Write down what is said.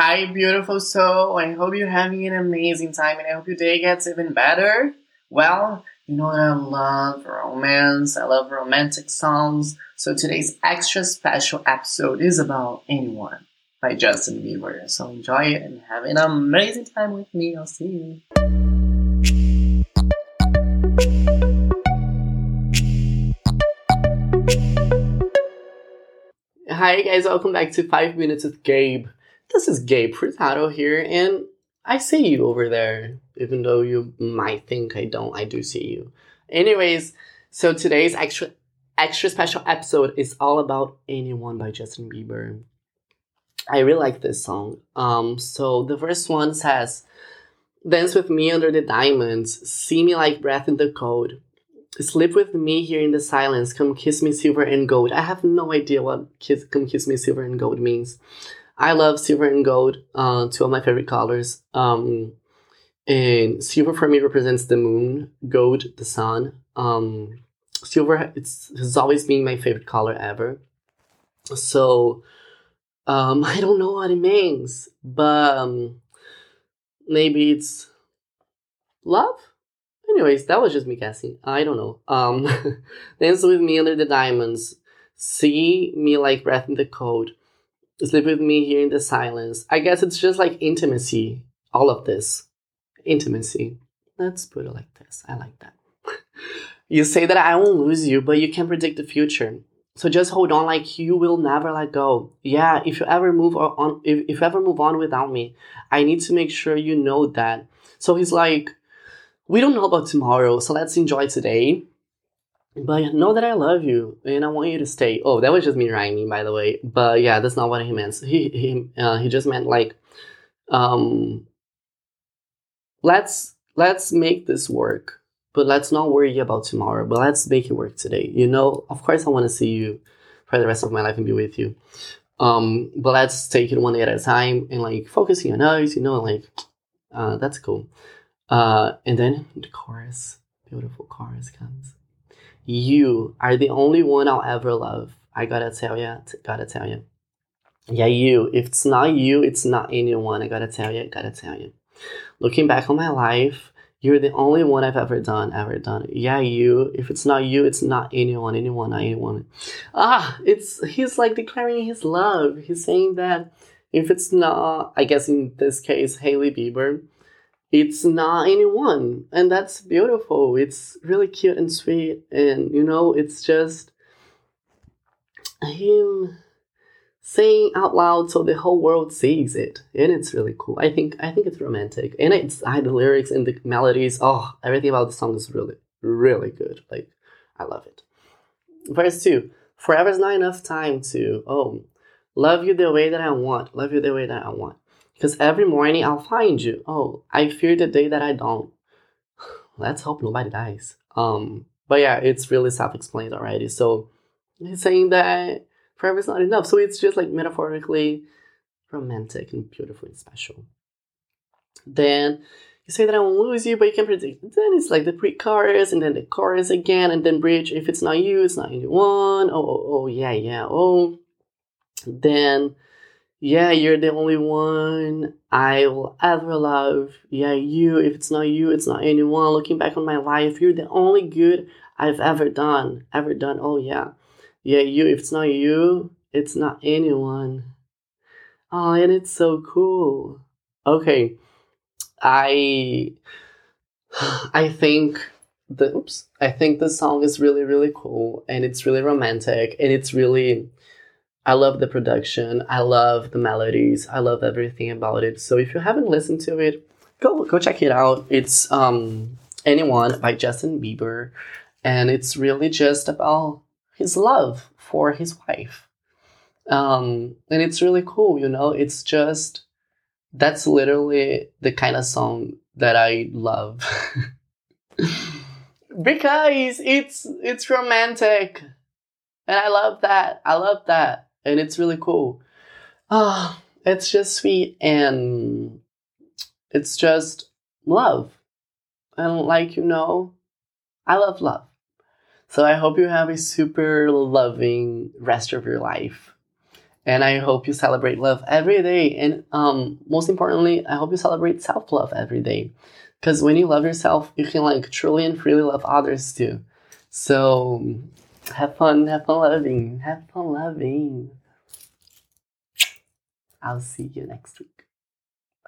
Hi, beautiful soul. I hope you're having an amazing time and I hope your day gets even better. Well, you know that I love romance, I love romantic songs. So today's extra special episode is about Anyone by Justin Bieber. So enjoy it and have an amazing time with me. I'll see you. Hi guys, welcome back to 5 Minutes with Gabe. This is Gabe Furtado here, and I see you over there. Even though you might think I don't, I do see you. Anyways, so today's extra extra special episode is all about Anyone by Justin Bieber. I really like this song. Um, so the first one says, Dance with me under the diamonds, see me like breath in the cold. Sleep with me here in the silence, come kiss me silver and gold. I have no idea what kiss, come kiss me silver and gold means. I love silver and gold, uh, two of my favorite colors. Um, and silver for me represents the moon, gold the sun. Um, silver it's has always been my favorite color ever. So um, I don't know what it means, but um, maybe it's love. Anyways, that was just me guessing. I don't know. Um, dance with me under the diamonds. See me like breath in the cold sleep with me here in the silence. I guess it's just like intimacy, all of this. Intimacy. Let's put it like this. I like that. you say that I won't lose you, but you can't predict the future. So just hold on like you will never let go. Yeah, if you ever move on if, if you ever move on without me, I need to make sure you know that. So he's like, we don't know about tomorrow, so let's enjoy today. But know that I love you and I want you to stay. Oh, that was just me rhyming, by the way. But yeah, that's not what he meant. He he uh, he just meant like, um, let's let's make this work, but let's not worry about tomorrow. But let's make it work today. You know, of course, I want to see you for the rest of my life and be with you. Um, but let's take it one day at a time and like focusing on us. You know, like uh, that's cool. Uh, and then the chorus, beautiful chorus comes. You are the only one I'll ever love. I gotta tell you, gotta tell you. Yeah, you. If it's not you, it's not anyone. I gotta tell you, gotta tell you. Looking back on my life, you're the only one I've ever done, ever done. Yeah, you. If it's not you, it's not anyone, anyone, not anyone. Ah, it's he's like declaring his love. He's saying that if it's not, I guess in this case, Hailey Bieber, it's not anyone and that's beautiful. It's really cute and sweet and you know it's just him saying out loud so the whole world sees it and it's really cool. I think i think it's romantic and it's I, the lyrics and the melodies oh everything about the song is really really good. Like i love it. Verse 2 forever is not enough time to oh love you the way that i want love you the way that i want because every morning I'll find you. Oh, I fear the day that I don't. Let's hope nobody dies. Um, but yeah, it's really self-explained already. So he's saying that forever is not enough. So it's just like metaphorically romantic and beautiful and special. Then you say that I won't lose you, but you can predict. Then it's like the pre-chorus and then the chorus again, and then bridge. If it's not you, it's not anyone. Oh, oh, oh yeah, yeah. Oh, then yeah, you're the only one I will ever love. Yeah, you, if it's not you, it's not anyone. Looking back on my life, you're the only good I've ever done. Ever done. Oh, yeah. Yeah, you, if it's not you, it's not anyone. Oh, and it's so cool. Okay. I I think the oops, I think the song is really really cool and it's really romantic and it's really I love the production. I love the melodies. I love everything about it. So if you haven't listened to it, go go check it out. It's um Anyone by Justin Bieber and it's really just about his love for his wife. Um and it's really cool, you know? It's just that's literally the kind of song that I love. because it's it's romantic. And I love that. I love that and it's really cool. Ah, oh, it's just sweet and it's just love. And like you know, I love love. So I hope you have a super loving rest of your life. And I hope you celebrate love every day. And um, most importantly, I hope you celebrate self love every day. Because when you love yourself, you can like truly and freely love others too. So have fun, have fun loving, have fun loving. I'll see you next week.